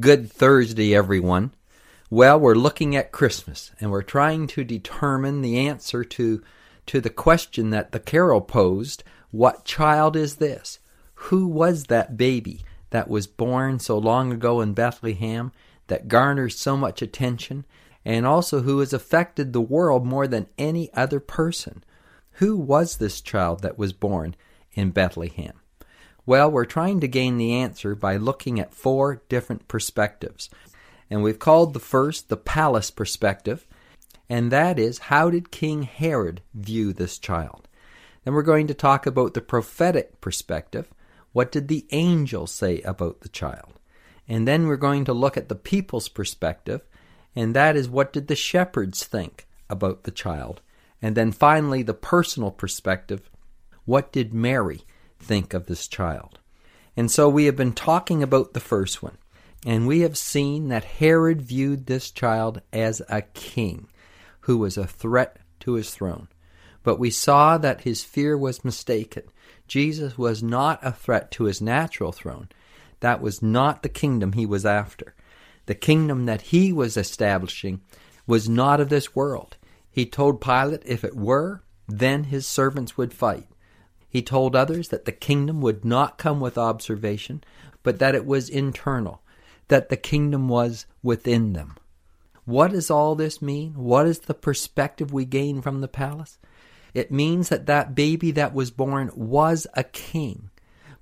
Good Thursday, everyone. Well, we're looking at Christmas and we're trying to determine the answer to, to the question that the carol posed What child is this? Who was that baby that was born so long ago in Bethlehem that garners so much attention and also who has affected the world more than any other person? Who was this child that was born in Bethlehem? Well, we're trying to gain the answer by looking at four different perspectives. And we've called the first the palace perspective, and that is how did King Herod view this child? Then we're going to talk about the prophetic perspective. What did the angel say about the child? And then we're going to look at the people's perspective, and that is what did the shepherds think about the child? And then finally, the personal perspective. What did Mary think of this child. And so we have been talking about the first one, and we have seen that Herod viewed this child as a king who was a threat to his throne. But we saw that his fear was mistaken. Jesus was not a threat to his natural throne. That was not the kingdom he was after. The kingdom that he was establishing was not of this world. He told Pilate if it were, then his servants would fight. He told others that the kingdom would not come with observation, but that it was internal, that the kingdom was within them. What does all this mean? What is the perspective we gain from the palace? It means that that baby that was born was a king,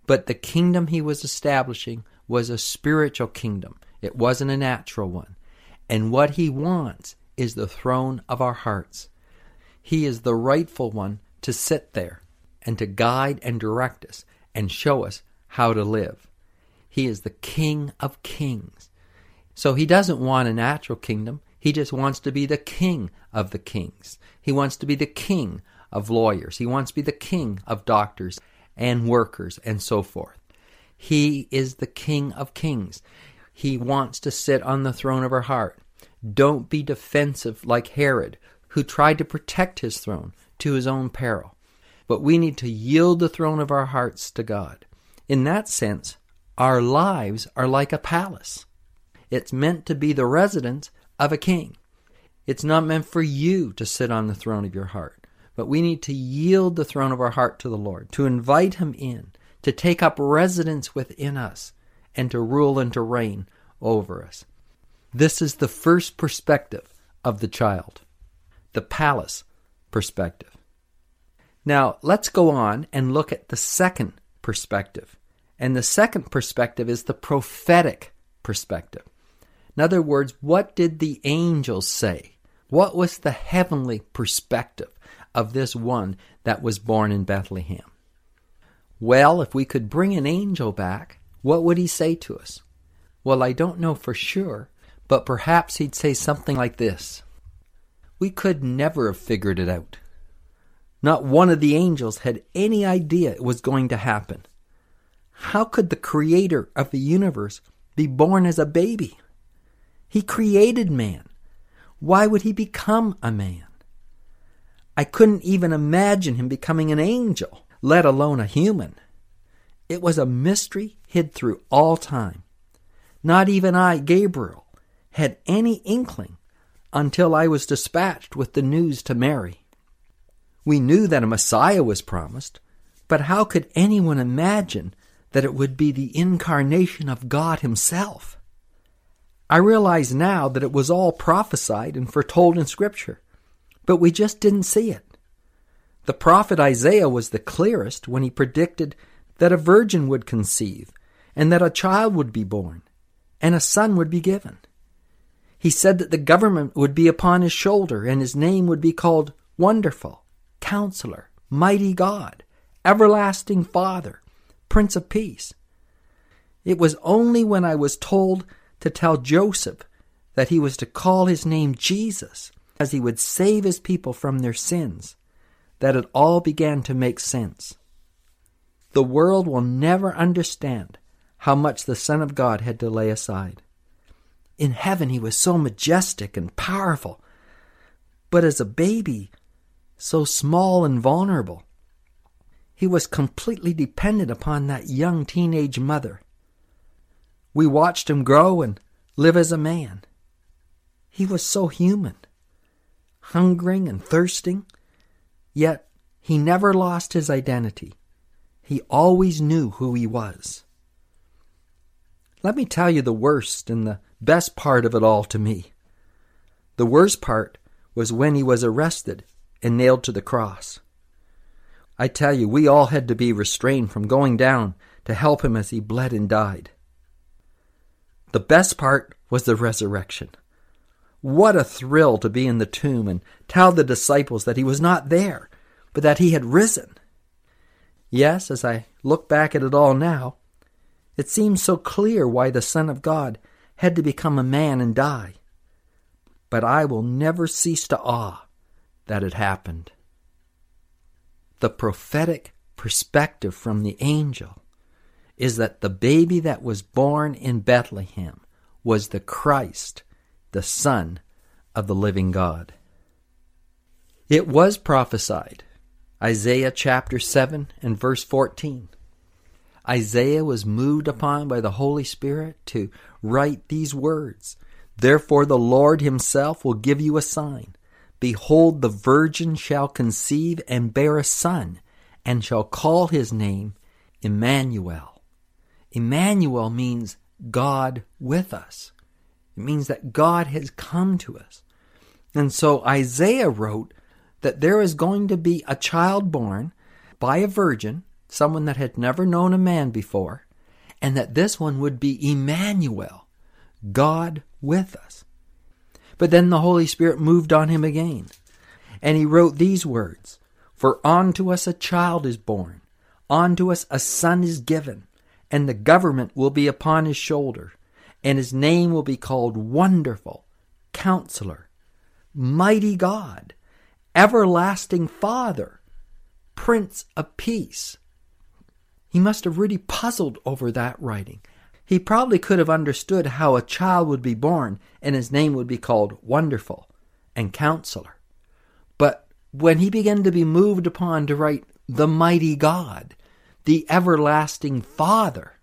but the kingdom he was establishing was a spiritual kingdom. It wasn't a natural one. And what he wants is the throne of our hearts. He is the rightful one to sit there and to guide and direct us and show us how to live. He is the King of Kings. So he doesn't want a natural kingdom. He just wants to be the king of the kings. He wants to be the king of lawyers. He wants to be the king of doctors and workers and so forth. He is the king of kings. He wants to sit on the throne of our heart. Don't be defensive like Herod, who tried to protect his throne to his own peril but we need to yield the throne of our hearts to God. In that sense, our lives are like a palace. It's meant to be the residence of a king. It's not meant for you to sit on the throne of your heart, but we need to yield the throne of our heart to the Lord, to invite Him in, to take up residence within us, and to rule and to reign over us. This is the first perspective of the child, the palace perspective. Now, let's go on and look at the second perspective. And the second perspective is the prophetic perspective. In other words, what did the angels say? What was the heavenly perspective of this one that was born in Bethlehem? Well, if we could bring an angel back, what would he say to us? Well, I don't know for sure, but perhaps he'd say something like this We could never have figured it out. Not one of the angels had any idea it was going to happen. How could the creator of the universe be born as a baby? He created man. Why would he become a man? I couldn't even imagine him becoming an angel, let alone a human. It was a mystery hid through all time. Not even I, Gabriel, had any inkling until I was dispatched with the news to Mary. We knew that a Messiah was promised, but how could anyone imagine that it would be the incarnation of God Himself? I realize now that it was all prophesied and foretold in Scripture, but we just didn't see it. The prophet Isaiah was the clearest when he predicted that a virgin would conceive, and that a child would be born, and a son would be given. He said that the government would be upon his shoulder, and his name would be called Wonderful, Counselor, Mighty God, Everlasting Father, Prince of Peace. It was only when I was told to tell Joseph that he was to call his name Jesus, as he would save his people from their sins, that it all began to make sense. The world will never understand how much the Son of God had to lay aside. In heaven, he was so majestic and powerful, but as a baby, so small and vulnerable. He was completely dependent upon that young teenage mother. We watched him grow and live as a man. He was so human, hungering and thirsting, yet he never lost his identity. He always knew who he was. Let me tell you the worst and the best part of it all to me. The worst part was when he was arrested and nailed to the cross. I tell you, we all had to be restrained from going down to help him as he bled and died. The best part was the resurrection. What a thrill to be in the tomb and tell the disciples that he was not there, but that he had risen. Yes, as I look back at it all now, it seems so clear why the Son of God had to become a man and die. But I will never cease to awe that had happened. The prophetic perspective from the angel is that the baby that was born in Bethlehem was the Christ, the Son of the living God. It was prophesied, Isaiah chapter 7 and verse 14. Isaiah was moved upon by the Holy Spirit to write these words Therefore, the Lord Himself will give you a sign. Behold, the virgin shall conceive and bear a son, and shall call his name Emmanuel. Emmanuel means God with us. It means that God has come to us. And so Isaiah wrote that there is going to be a child born by a virgin, someone that had never known a man before, and that this one would be Emmanuel, God with us. But then the Holy Spirit moved on him again, and he wrote these words For unto us a child is born, unto us a son is given, and the government will be upon his shoulder, and his name will be called Wonderful, Counselor, Mighty God, Everlasting Father, Prince of Peace. He must have really puzzled over that writing. He probably could have understood how a child would be born and his name would be called Wonderful and Counselor. But when he began to be moved upon to write the Mighty God, the Everlasting Father,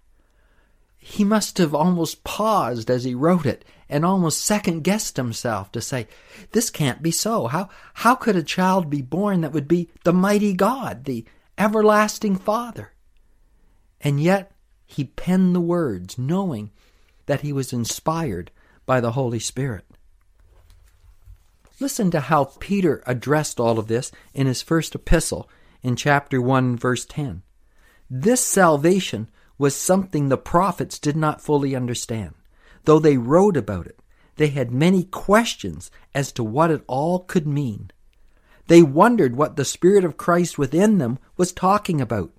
he must have almost paused as he wrote it and almost second guessed himself to say, This can't be so. How, how could a child be born that would be the mighty God, the everlasting Father? And yet he penned the words, knowing that he was inspired by the Holy Spirit. Listen to how Peter addressed all of this in his first epistle in chapter 1, verse 10. This salvation was something the prophets did not fully understand. Though they wrote about it, they had many questions as to what it all could mean. They wondered what the Spirit of Christ within them was talking about,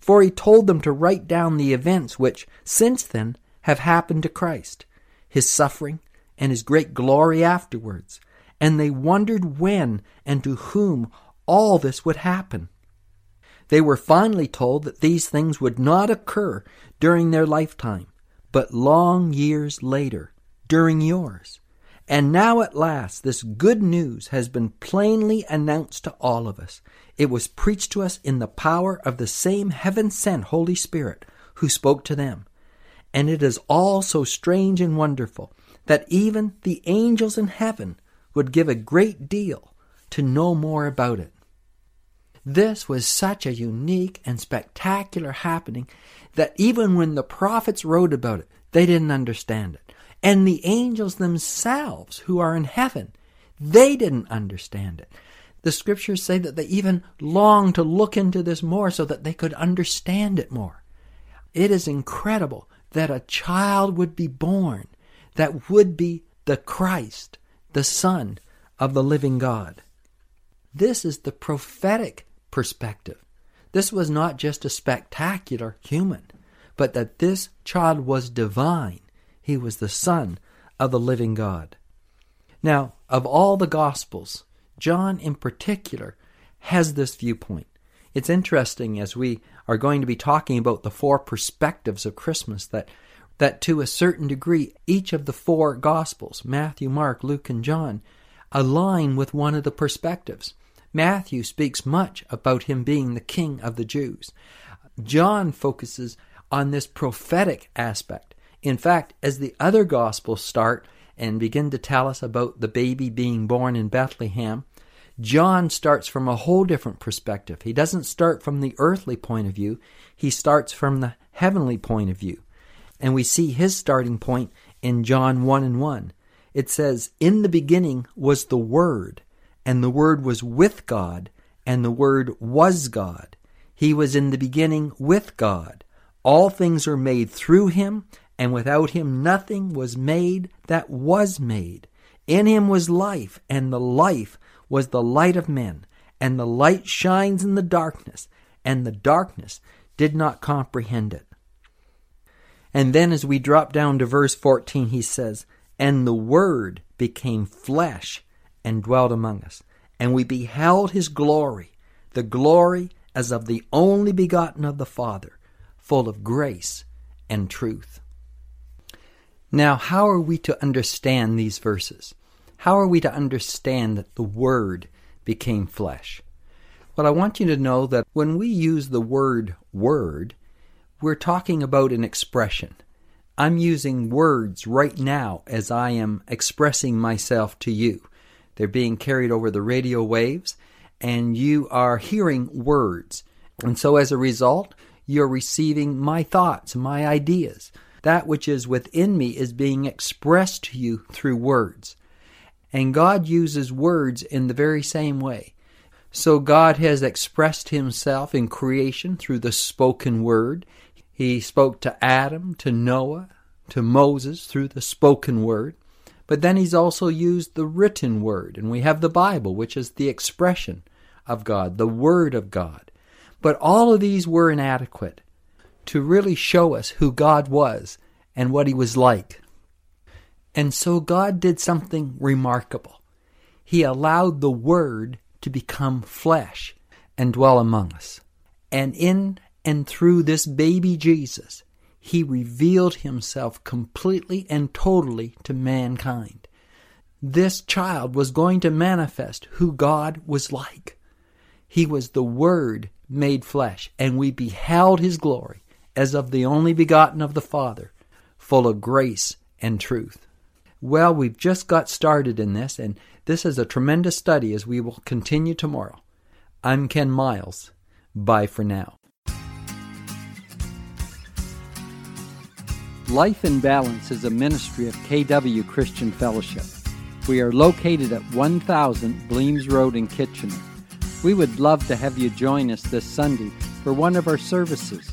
for he told them to write down the events which, since then, have happened to Christ, his suffering, and his great glory afterwards, and they wondered when and to whom all this would happen. They were finally told that these things would not occur during their lifetime, but long years later, during yours. And now at last, this good news has been plainly announced to all of us. It was preached to us in the power of the same heaven sent Holy Spirit who spoke to them. And it is all so strange and wonderful that even the angels in heaven would give a great deal to know more about it. This was such a unique and spectacular happening that even when the prophets wrote about it, they didn't understand it. And the angels themselves, who are in heaven, they didn't understand it. The scriptures say that they even longed to look into this more so that they could understand it more. It is incredible that a child would be born that would be the Christ, the Son of the living God. This is the prophetic perspective. This was not just a spectacular human, but that this child was divine, He was the Son of the living God. Now, of all the Gospels, John in particular has this viewpoint. It's interesting as we are going to be talking about the four perspectives of Christmas that that to a certain degree each of the four gospels Matthew, Mark, Luke and John align with one of the perspectives. Matthew speaks much about him being the king of the Jews. John focuses on this prophetic aspect. In fact, as the other gospels start and begin to tell us about the baby being born in Bethlehem, John starts from a whole different perspective. He doesn't start from the earthly point of view, he starts from the heavenly point of view. And we see his starting point in John 1 and 1. It says, In the beginning was the Word, and the Word was with God, and the Word was God. He was in the beginning with God. All things are made through him, and without him nothing was made that was made. In him was life, and the life was the light of men. And the light shines in the darkness, and the darkness did not comprehend it. And then as we drop down to verse 14, he says, And the Word became flesh and dwelt among us, and we beheld his glory, the glory as of the only begotten of the Father, full of grace and truth. Now, how are we to understand these verses? How are we to understand that the Word became flesh? Well, I want you to know that when we use the word word, we're talking about an expression. I'm using words right now as I am expressing myself to you. They're being carried over the radio waves, and you are hearing words. And so, as a result, you're receiving my thoughts, my ideas. That which is within me is being expressed to you through words. And God uses words in the very same way. So God has expressed himself in creation through the spoken word. He spoke to Adam, to Noah, to Moses through the spoken word. But then he's also used the written word, and we have the Bible, which is the expression of God, the Word of God. But all of these were inadequate to really show us who God was and what He was like. And so God did something remarkable. He allowed the Word to become flesh and dwell among us. And in and through this baby Jesus, he revealed himself completely and totally to mankind. This child was going to manifest who God was like. He was the Word made flesh, and we beheld his glory as of the only begotten of the Father, full of grace and truth. Well, we've just got started in this, and this is a tremendous study as we will continue tomorrow. I'm Ken Miles. Bye for now. Life in Balance is a ministry of KW Christian Fellowship. We are located at 1000 Bleams Road in Kitchener. We would love to have you join us this Sunday for one of our services.